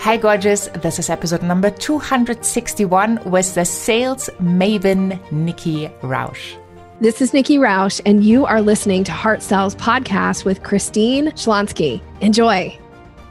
Hi, gorgeous. This is episode number 261 with the sales maven Nikki Rausch. This is Nikki Rausch, and you are listening to Heart Sells podcast with Christine Schlonski. Enjoy.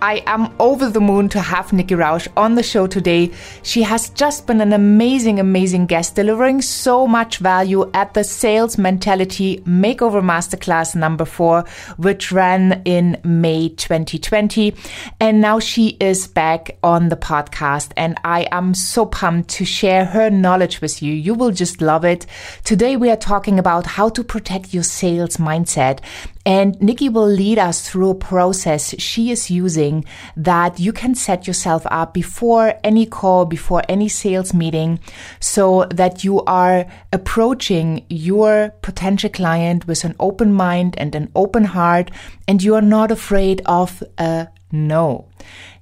I am over the moon to have Nikki Rausch on the show today. She has just been an amazing, amazing guest, delivering so much value at the Sales Mentality Makeover Masterclass number four, which ran in May 2020. And now she is back on the podcast, and I am so pumped to share her knowledge with you. You will just love it. Today, we are talking about how to protect your sales mindset and Nikki will lead us through a process she is using that you can set yourself up before any call, before any sales meeting, so that you are approaching your potential client with an open mind and an open heart, and you are not afraid of a no.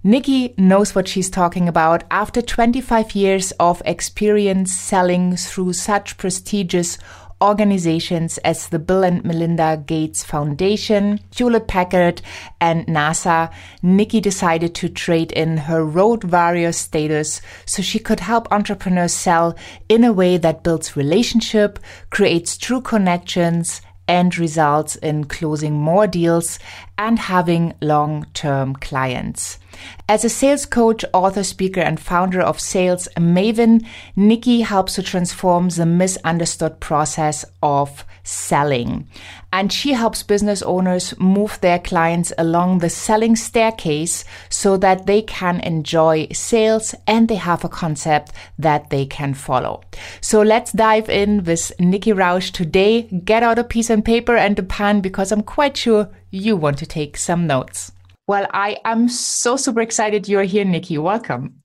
Nikki knows what she's talking about. After 25 years of experience selling through such prestigious organizations as the Bill and Melinda Gates Foundation, Hewlett Packard, and NASA, Nikki decided to trade in her road warrior status so she could help entrepreneurs sell in a way that builds relationship, creates true connections, and results in closing more deals and having long-term clients. As a sales coach, author, speaker, and founder of Sales Maven, Nikki helps to transform the misunderstood process of selling. And she helps business owners move their clients along the selling staircase so that they can enjoy sales and they have a concept that they can follow. So let's dive in with Nikki Rausch today. Get out a piece of paper and a pen because I'm quite sure you want to take some notes. Well, I am so super excited you're here, Nikki. Welcome.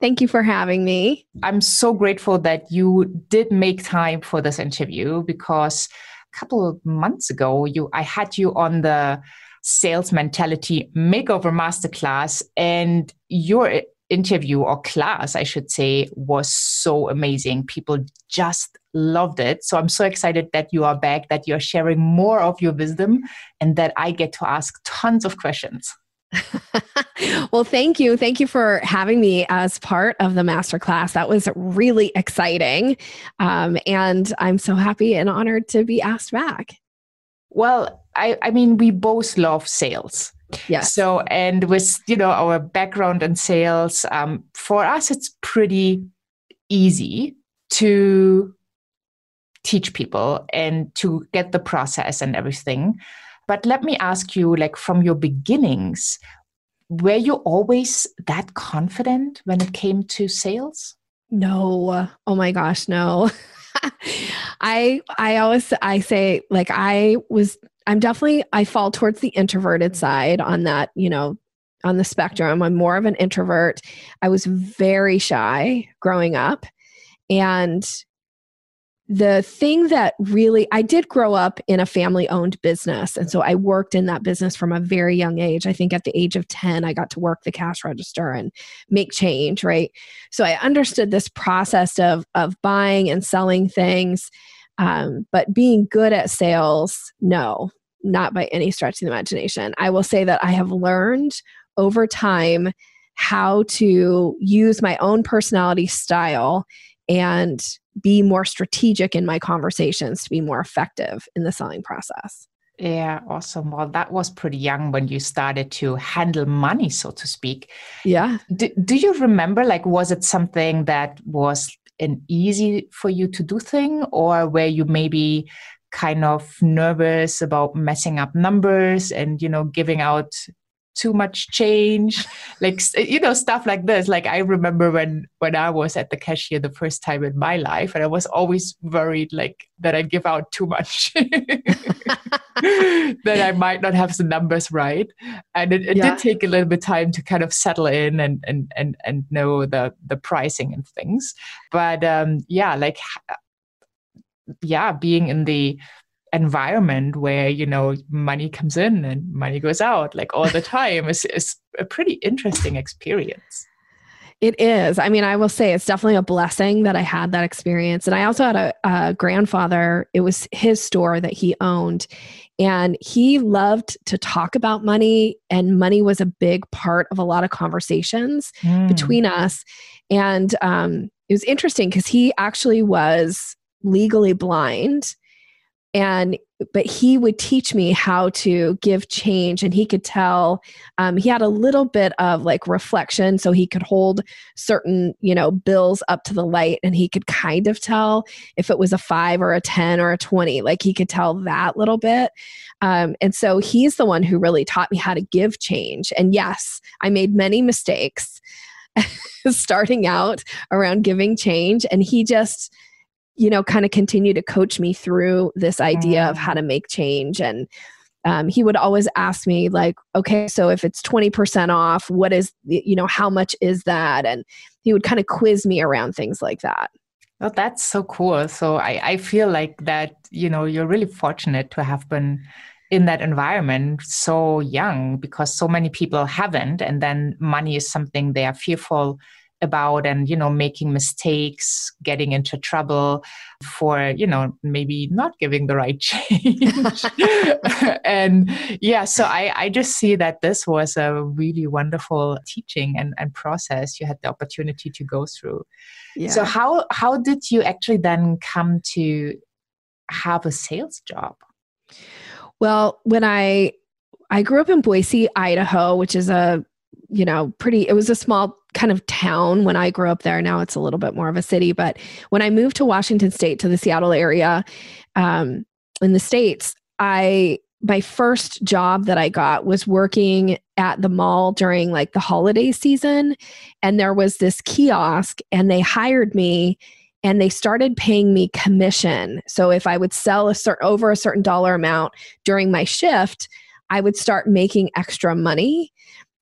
Thank you for having me. I'm so grateful that you did make time for this interview because a couple of months ago, you I had you on the sales mentality makeover masterclass and your interview or class, I should say, was so amazing. People just loved it. So I'm so excited that you are back, that you're sharing more of your wisdom, and that I get to ask tons of questions. well, thank you. Thank you for having me as part of the masterclass. That was really exciting. Um, and I'm so happy and honored to be asked back. Well, I, I mean, we both love sales. Yeah. So, and with, you know, our background in sales, um, for us, it's pretty easy to teach people and to get the process and everything. But let me ask you, like from your beginnings, were you always that confident when it came to sales? No. Oh my gosh, no. I I always I say like I was I'm definitely I fall towards the introverted side on that, you know, on the spectrum. I'm more of an introvert. I was very shy growing up and the thing that really i did grow up in a family owned business. And so i worked in that business from a very young age. I think at the age of 10 i got to work the cash register and make change right? So i understood this process of of buying and selling things. Um, but being good at sales no not by any stretch of the imagination. I will say that i have learned over time how to use my own personality style and be more strategic in my conversations to be more effective in the selling process. Yeah, awesome. Well, that was pretty young when you started to handle money, so to speak. Yeah. Do, do you remember, like, was it something that was an easy for you to do thing, or were you maybe kind of nervous about messing up numbers and, you know, giving out too much change like you know stuff like this. Like i remember when when i was at the cashier the first time in my life and i was always worried like that i give out too much. That i might not have the numbers right. And it, it yeah. did take a little bit time to kind of settle in and and and, and know the the pricing and things. But um yeah like yeah being in the environment where you know money comes in and money goes out like all the time is is a pretty interesting experience It is. I mean, I will say it's definitely a blessing that I had that experience. And I also had a, a, grandfather, it was his store that he owned. And he loved to talk about money, and money was a big part of a lot of conversations mm. between us. And um, it was interesting because he actually was legally blind and but he would teach me how to give change and he could tell um, he had a little bit of like reflection so he could hold certain you know bills up to the light and he could kind of tell if it was a five or a 10 or a 20 like he could tell that little bit. Um, and so he's the one who really taught me how to give change. And yes i made many mistakes starting out around giving change and he just you know, kind of continue to coach me through this idea of how mm. to make change. And um, he would always ask me, like, okay, so if it's 20% off, what is, you know, how much is that? And he would kind of quiz me around things like that. Oh, that's so cool. So I, I feel like that, you know, you're really fortunate to have been in that environment so young because so many people haven't. And then money is something they are fearful about and you know making mistakes getting into trouble for you know maybe not giving the right change. And yeah so i i just see that this was a really wonderful teaching and, and process you had the opportunity to go through. Yeah. so how how did you actually then come to have a sales job? Well when i i grew up in boise idaho which is a you know pretty it was a small kind of town when I grew up there. Now it's a little bit more of a city. But when I moved to Washington State to the Seattle area um, in the States, I my first job that I got was working at the mall during like the holiday season. And there was this kiosk, and they hired me and they started paying me commission. So if I would sell a certain over a certain dollar amount during my shift, I would start making extra money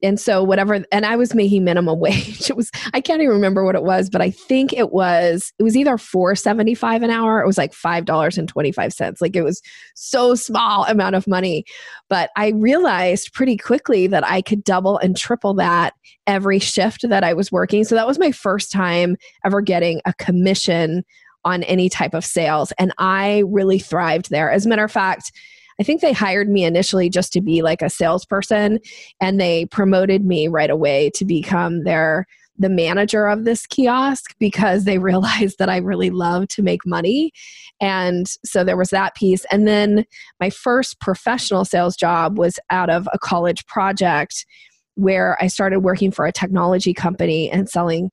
and so whatever and i was making minimum wage. It was i can't even remember what it was but i think it was it was either 475 an hour it was like $5.25 like it was so small amount of money. But i realized pretty quickly that i could double and triple that every shift that i was working. So that was my first time ever getting a commission on any type of sales. And i really thrived there. As a matter of fact I think they hired me initially just to be like a salesperson and they promoted me right away to become their the manager of this kiosk because they realized that I really love to make money. And so there was that piece. And then my first professional sales job was out of a college project where I started working for a technology company and selling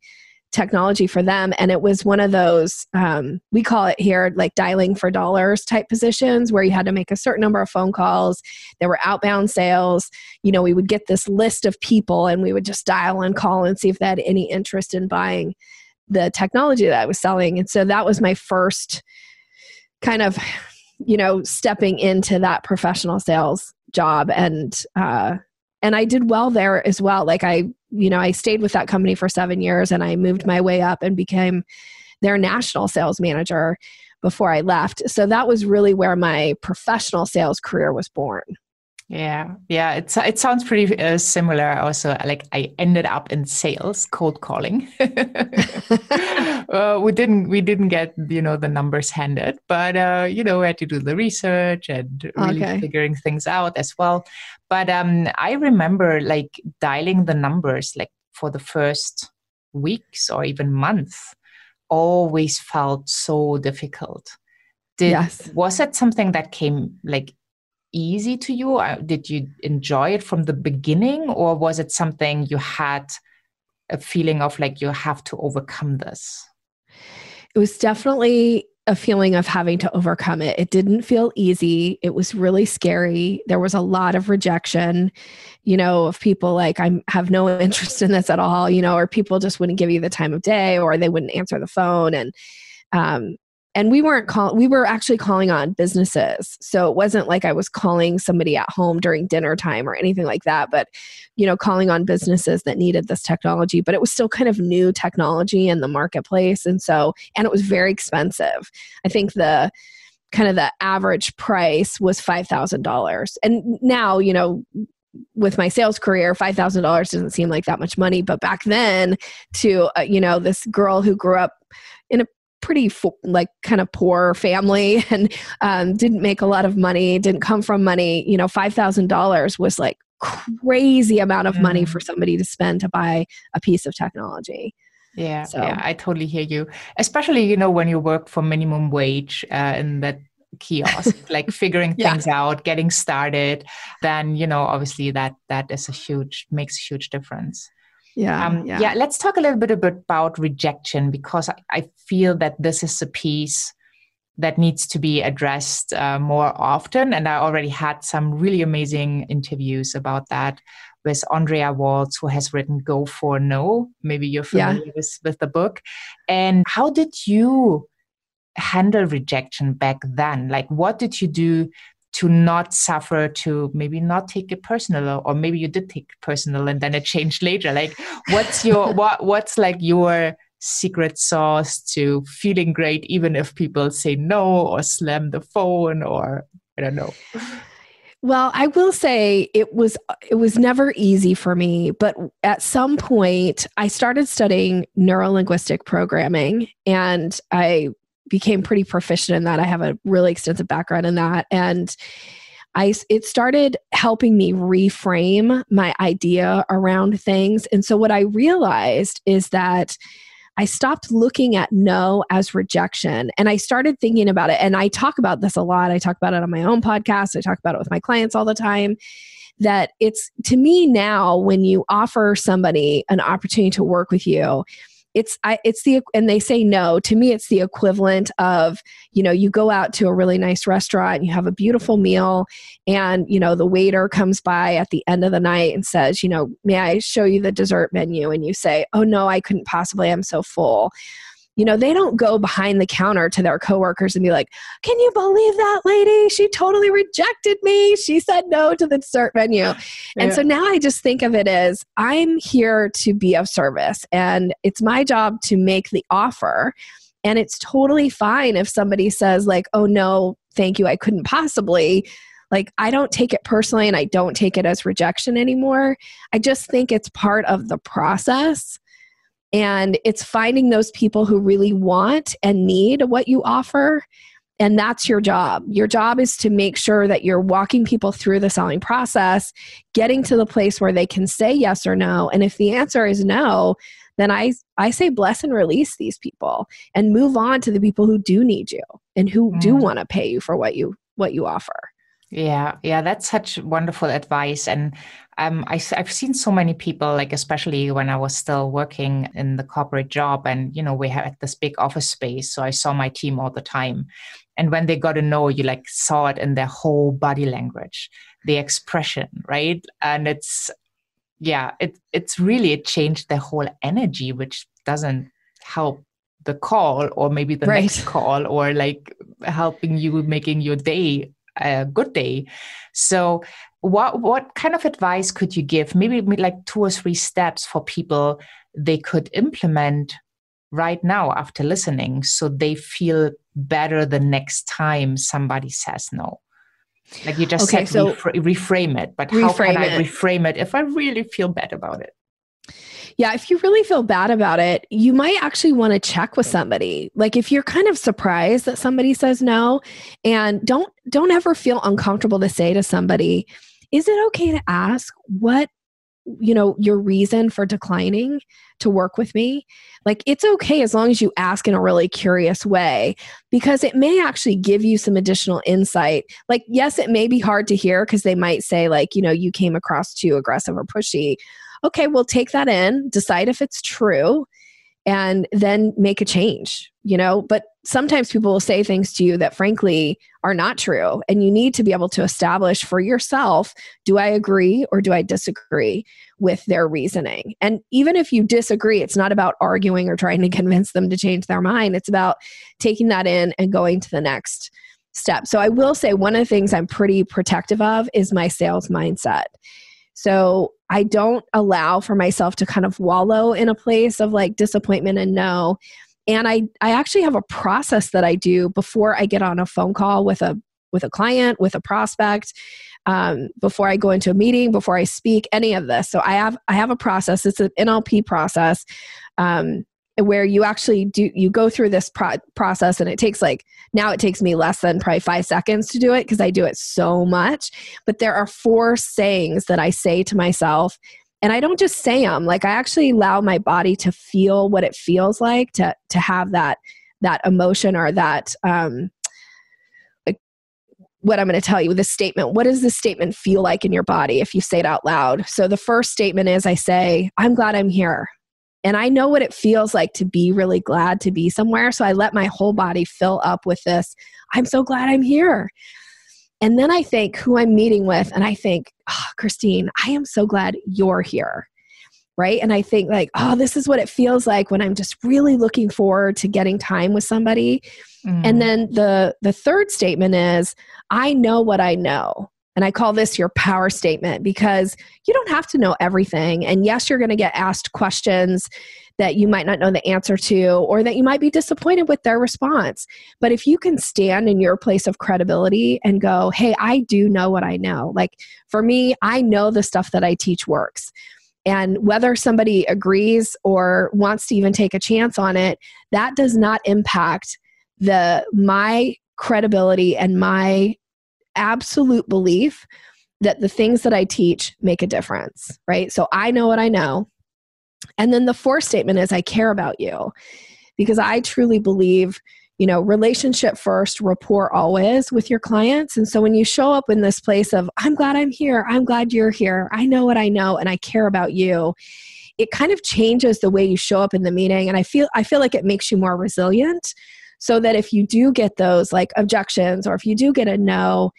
technology for them. And it was one of those um, we call it here like dialing for dollars type positions where you had to make a certain number of phone calls. There were outbound sales. You know we would get this list of people and we would just dial and call and see if they had any interest in buying the technology that i was selling. And so that was my first kind of you know stepping into that professional sales job. And uh, and I did well there as well. Like I, you know, I stayed with that company for seven years and I moved my way up and became their national sales manager before I left. So that was really where my professional sales career was born. Yeah, yeah, it's it sounds pretty uh, similar. Also, like I ended up in sales, cold calling. uh, we didn't we didn't get you know the numbers handed, but uh, you know we had to do the research and really okay. figuring things out as well. But um, I remember like dialing the numbers like for the first weeks or even months, always felt so difficult. Did, yes. Was it something that came like easy to you? Uh, did you enjoy it from the beginning, or was it something you had a feeling of like you have to overcome this? It was definitely a feeling of having to overcome it. It didn't feel easy. It was really scary. There was a lot of rejection, you know, of people like, I have no interest in this at all, you know, or people just wouldn't give you the time of day or they wouldn't answer the phone. And um, and we weren't calling we were actually calling on businesses. So it wasn't like i was calling somebody at home during dinner time or anything like that but you know calling on businesses that needed this technology but it was still kind of new technology in the marketplace. And so and it was very expensive. I think the kind of the average price was $5000 and now you know with my sales career, $5,000 doesn't seem like that much money. But back then, to, uh, you know, this girl who grew up in a pretty fo- like kind of poor family and um, didn't make a lot of money didn't come from money you know $5000 was like crazy amount of money mm. for somebody to spend to buy a piece of technology yeah so. yeah i totally hear you especially you know when you work for minimum wage uh, in that kiosk like figuring yeah. things out getting started then you know obviously that that is a huge makes a huge difference yeah, um, yeah. yeah let's talk a little bit about rejection because I, I feel that this is a piece that needs to be addressed uh, more often and i already had some really amazing interviews about that with andrea waltz who has written go for no maybe you're familiar yeah. with, with the book and how did you handle rejection back then? Like, what did you do to not suffer, to maybe not take it personal, or maybe you did take it personal and then it changed later? Like, what's your what what's like your secret sauce to feeling great, even if people say no or slam the phone or I don't know. Well, I will say it was it was never easy for me, but at some point I started studying neurolinguistic programming and I became pretty proficient in that. I have a really extensive background in that. And I, it started helping me reframe my idea around things. And so what I realized is that I stopped looking at no as rejection and I started thinking about it. And I talk about this a lot. I talk about it on my own podcast. I talk about it with my clients all the time. That it's to me now, when you offer somebody an opportunity to work with you, it's I, it's the and they say no. To me it's the equivalent of you know you go out to a really nice restaurant and you have a beautiful meal and you know the waiter comes by at the end of the night and says you know may i show you the dessert menu? And you say oh no i couldn't possibly. I'm so full you know, they don't go behind the counter to their coworkers and be like, Can you believe that lady? She totally rejected me. She said no to the dessert menu. Yeah. And so now I just think of it as I'm here to be of service and it's my job to make the offer. And it's totally fine if somebody says, like, oh no, thank you, I couldn't possibly like i don't take it personally and i don't take it as rejection anymore i just think it's part of the process and it's finding those people who really want and need what you offer. And that's your job. Your job is to make sure that you're walking people through the selling process, getting to the place where they can say yes or no. And if the answer is no, then I, I say bless and release these people and move on to the people who do need you and who mm. do want to pay you for what you what you offer. Yeah, yeah, that's such wonderful advice. And um, I, have seen so many people, like especially when I was still working in the corporate job, and you know we had this big office space, so I saw my team all the time. And when they got to know, you like saw it in their whole body language, the expression, right? And it's yeah, it it's really it changed their whole energy, which doesn't help the call or maybe the right. next call or like helping you making your day a good day. So what what kind of advice could you give? Maybe like two or three steps for people they could implement right now after listening so they feel better the next time somebody says no. Like you just okay, said, so refra- reframe it. But how can I reframe it if I really feel bad about it? Yeah, if you really feel bad about it, you might actually want to check with somebody. Like if you're kind of surprised that somebody says no and don't don't ever feel uncomfortable to say to somebody, is it okay to ask what you know your reason for declining to work with me? Like it's okay as long as you ask in a really curious way because it may actually give you some additional insight. Like yes it may be hard to hear because they might say like you know you came across too aggressive or pushy okay, we'll take that in, decide if it's true, and then make a change, you know? But sometimes people will say things to you that frankly are not true. And you need to be able to establish for yourself do I agree or do I disagree with their reasoning? And even if you disagree, it's not about arguing or trying to convince them to change their mind. It's about taking that in and going to the next step. So I will say one of the things I'm pretty protective of is my sales mindset. So I don't allow for myself to kind of wallow in a place of like disappointment and no. And I, I actually have a process that I do before I get on a phone call with a with a client, with a prospect, um, before I go into a meeting, before I speak, any of this. So I have I have a process. It's an NLP process. Um, where you actually do you go through this pro- process and it takes like now it takes me less than probably five seconds to do it because i do it so much. But there are four sayings that i say to myself and i don't just say them like i actually allow my body to feel what it feels like to to have that that emotion or that um like what i'm going to tell you this statement what does this statement feel like in your body if you say it out loud? So the first statement is i say i'm glad i'm here and I know what it feels like to be really glad to be somewhere. So I let my whole body fill up with this I'm so glad I'm here. And then I think who I'm meeting with, and I think, oh, Christine, I am so glad you're here. Right. And I think, like, oh, this is what it feels like when I'm just really looking forward to getting time with somebody. Mm. And then the the third statement is, I know what I know. And I call this your power statement because you don't have to know everything. And yes, you're going to get asked questions that you might not know the answer to, or that you might be disappointed with their response. But if you can stand in your place of credibility and go, hey, I do know what I know. Like for me, I know the stuff that I teach works. And whether somebody agrees or wants to even take a chance on it, that does not impact the my credibility and my absolute belief that the things that I teach make a difference, right? So I know what I know. And then the fourth statement is I care about you because I truly believe, you know, relationship first, rapport always with your clients. And so when you show up in this place of, I'm glad I'm here, I'm glad you're here, I know what I know, and I care about you. It kind of changes the way you show up in the meeting. And I feel I feel like it makes you more resilient so that if you do get those like objections or if you do get a no,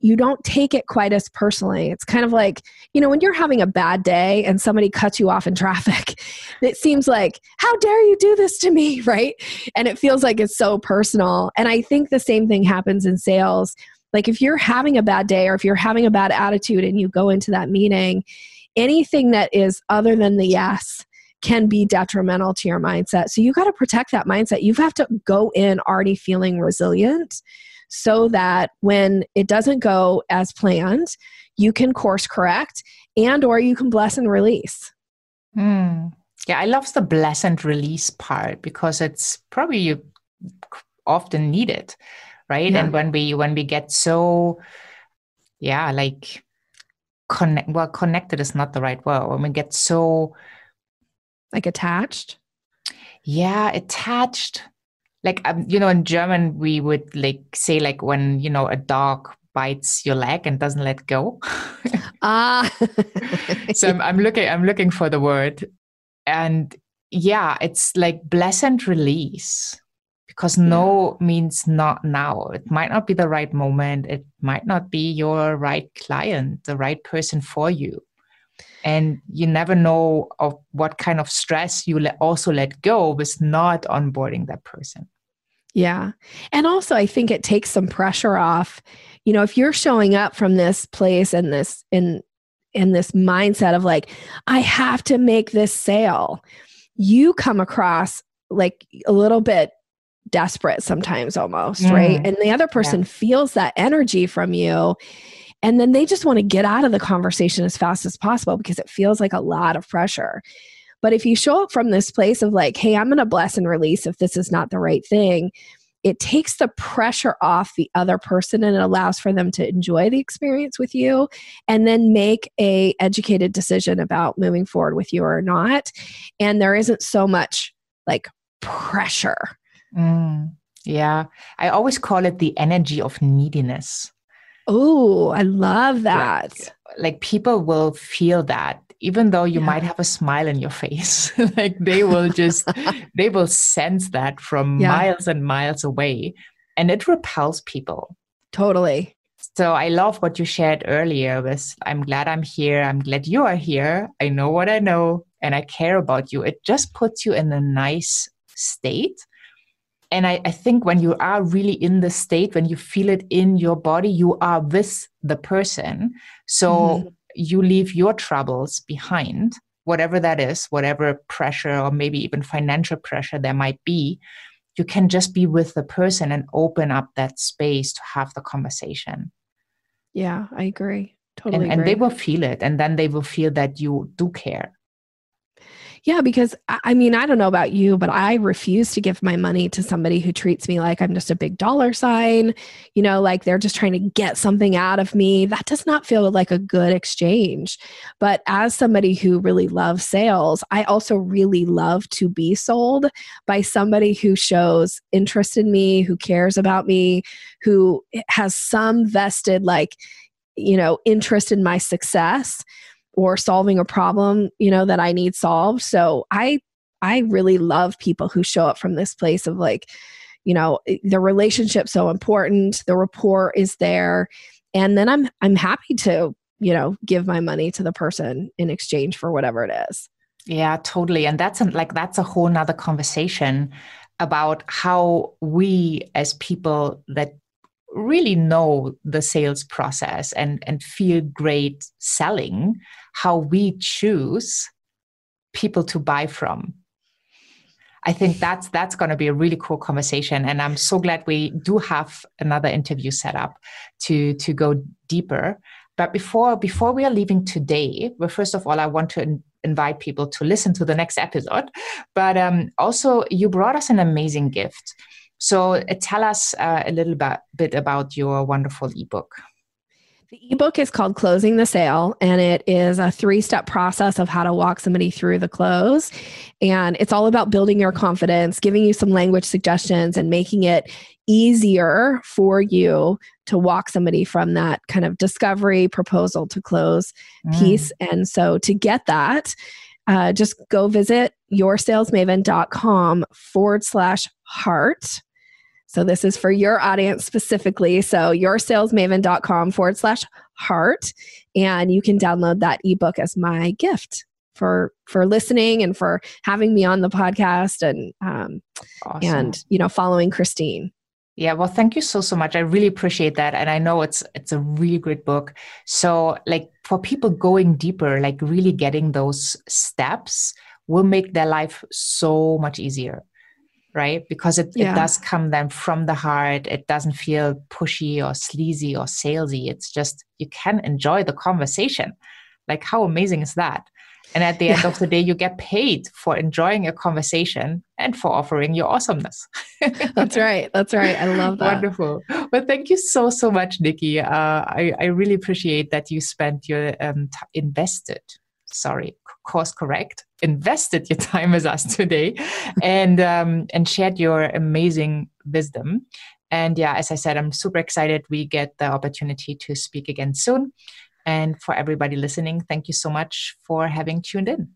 you don't take it quite as personally. It's kind of like, you know, when you're having a bad day and somebody cuts you off in traffic, it seems like, how dare you do this to me, right? And it feels like it's so personal. And I think the same thing happens in sales. Like if you're having a bad day or if you're having a bad attitude and you go into that meeting, anything that is other than the yes can be detrimental to your mindset. So you got to protect that mindset. You have to go in already feeling resilient so that when it doesn't go as planned, you can course correct and or you can bless and release. Mm. Yeah, I love the bless and release part because it's probably you often need it, right? Yeah. And when we when we get so yeah, like connect well connected is not the right word. When we get so like attached? Yeah attached. Like um, you know in german we would like say like when you know a dog bites your leg and doesn't let go. Ah. So I'm, I'm looking i'm looking for the word. And yeah it's like bless and release because no means not now. It might not be the right moment. It might not be your right client the right person for you and you never know of what kind of stress you let, also let go with not onboarding that person. Yeah. And also i think it takes some pressure off. You know if you're showing up from this place and this in in this mindset of like i have to make this sale you come across like a little bit desperate sometimes almost mm. right and the other person yeah. feels that energy from you and then they just want to get out of the conversation as fast as possible because it feels like a lot of pressure. But if you show up from this place of like, hey, I'm going to bless and release if this is not the right thing, it takes the pressure off the other person and it allows for them to enjoy the experience with you and then make a educated decision about moving forward with you or not. And there isn't so much like pressure. Mm, yeah. I always call it the energy of neediness Oh, I love that. Like, like, people will feel that even though you yeah. might have a smile in your face. like they will just they will sense that from yeah. miles and miles away and it repels people. Totally. So I love what you shared earlier with I'm glad I'm here. I'm glad you are here. I know what I know and I care about you. It just puts you in a nice state and I, I, think when you are really in the state when you feel it in your body you are with the person so mm-hmm. you leave your troubles behind whatever that is whatever pressure or maybe even financial pressure there might be you can just be with the person and open up that space to have the conversation. Yeah, I agree. Totally. And, and they will feel it. And then they will feel that you do care. Yeah, because I mean, I don't know about you, but I refuse to give my money to somebody who treats me like I'm just a big dollar sign, you know, like they're just trying to get something out of me. That does not feel like a good exchange. But as somebody who really loves sales, I also really love to be sold by somebody who shows interest in me, who cares about me, who has some vested, like, you know, interest in my success or solving a problem you know that i need solved. So i i really love people who show up from this place of like you know eh, the relationship so important the rapport is there and then i'm i'm happy to you know give my money to the person in exchange for whatever it is. Yeah totally and that's like that's a whole nother conversation about how we as people that really know the sales process and and feel great selling how we choose people to buy from. I think that's that's going to be a really cool conversation and i'm so glad we do have another interview set up to to go deeper. But before before we are leaving today well first of all i want to in, invite people to listen to the next episode. But um, also you brought us an amazing gift so uh, tell us uh, a little bit, bit about your wonderful ebook. The ebook is called Closing the Sale, and it is a three step process of how to walk somebody through the close. And it's all about building your confidence, giving you some language suggestions, and making it easier for you to walk somebody from that kind of discovery proposal to close mm. piece. And so to get that, uh, just go visit yoursalesmaven.com forward slash heart so this is for your audience specifically. So yoursalesmaven.com forward slash heart. And you can download that ebook as my gift for for listening and for having me on the podcast and um awesome. and you know following Christine. Yeah, well, thank you so so much. I really appreciate that, and I know it's it's a really great book. So, like for people going deeper, like really getting those steps will make their life so much easier right? Because it, yeah. it does come then from the heart. It doesn't feel pushy or sleazy or salesy. It's just you can enjoy the conversation. Like, how amazing is that? And at the yeah. end of the day, you get paid for enjoying a conversation and for offering your awesomeness. That's right. That's right. I love that. Wonderful. Well, thank you so, so much, Nikki. Uh, I, I really appreciate that you spent your um, t- invested, sorry, course correct, invested your time with us today, and um, and shared your amazing wisdom. And yeah, as I said, I'm super excited we get the opportunity to speak again soon. And for everybody listening, thank you so much for having tuned in.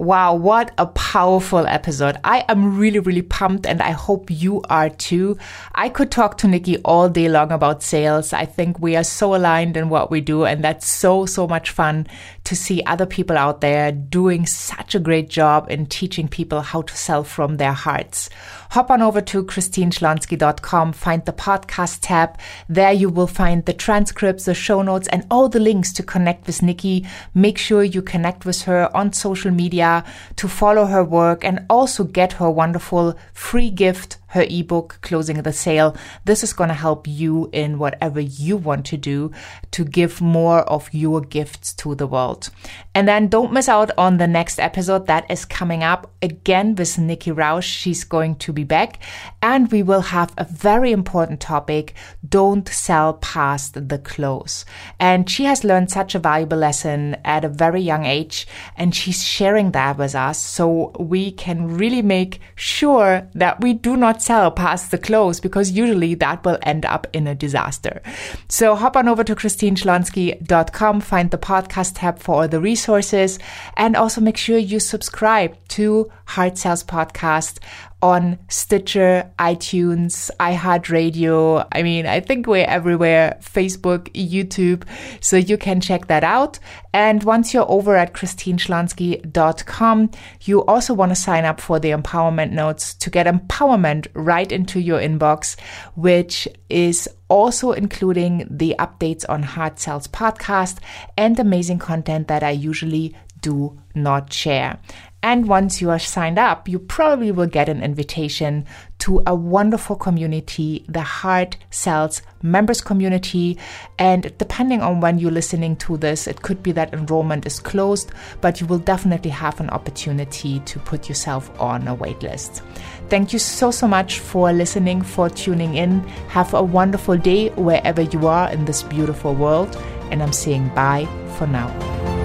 Wow, what a powerful episode. I am really, really pumped and I hope you are too. I could talk to Nikki all day long about sales. I think we are so aligned in what we do and that's so, so much fun to see other people out there doing such a great job in teaching people how to sell from their hearts. Hop on over to christineschlonski.com, find the podcast tab. There you will find the transcripts, the show notes, and all the links to connect with Nikki. Make sure you connect with her on social media to follow her work and also get her wonderful free gift her ebook, Closing the Sale. This is going to help you in whatever you want to do to give more of your gifts to the world. And then don't miss out on the next episode that is coming up again with Nikki Rausch. She's going to be back and we will have a very important topic. Don't sell past the close. And she has learned such a valuable lesson at a very young age and she's sharing that with us so we can really make sure that we do not sell past the close because usually that will end up in a disaster. So hop on over to christineschlonski.com, find the podcast tab for all the resources, and also make sure you subscribe to Heart Sells Podcast on Stitcher, iTunes, iHeartRadio. I mean, I think we're everywhere, Facebook, YouTube. So you can check that out. And once you're over at christineschlonski.com, you also want to sign up for the empowerment notes to get empowerment right into your inbox, which is also including the updates on Heart Sells podcast and amazing content that I usually do not share. And once you are signed up, you probably will get an invitation to a wonderful community, the Heart Sells members community. And depending on when you're listening to this, it could be that enrollment is closed, but you will definitely have an opportunity to put yourself on a waitlist. Thank you so, so much for listening, for tuning in. Have a wonderful day wherever you are in this beautiful world. And I'm saying bye for now.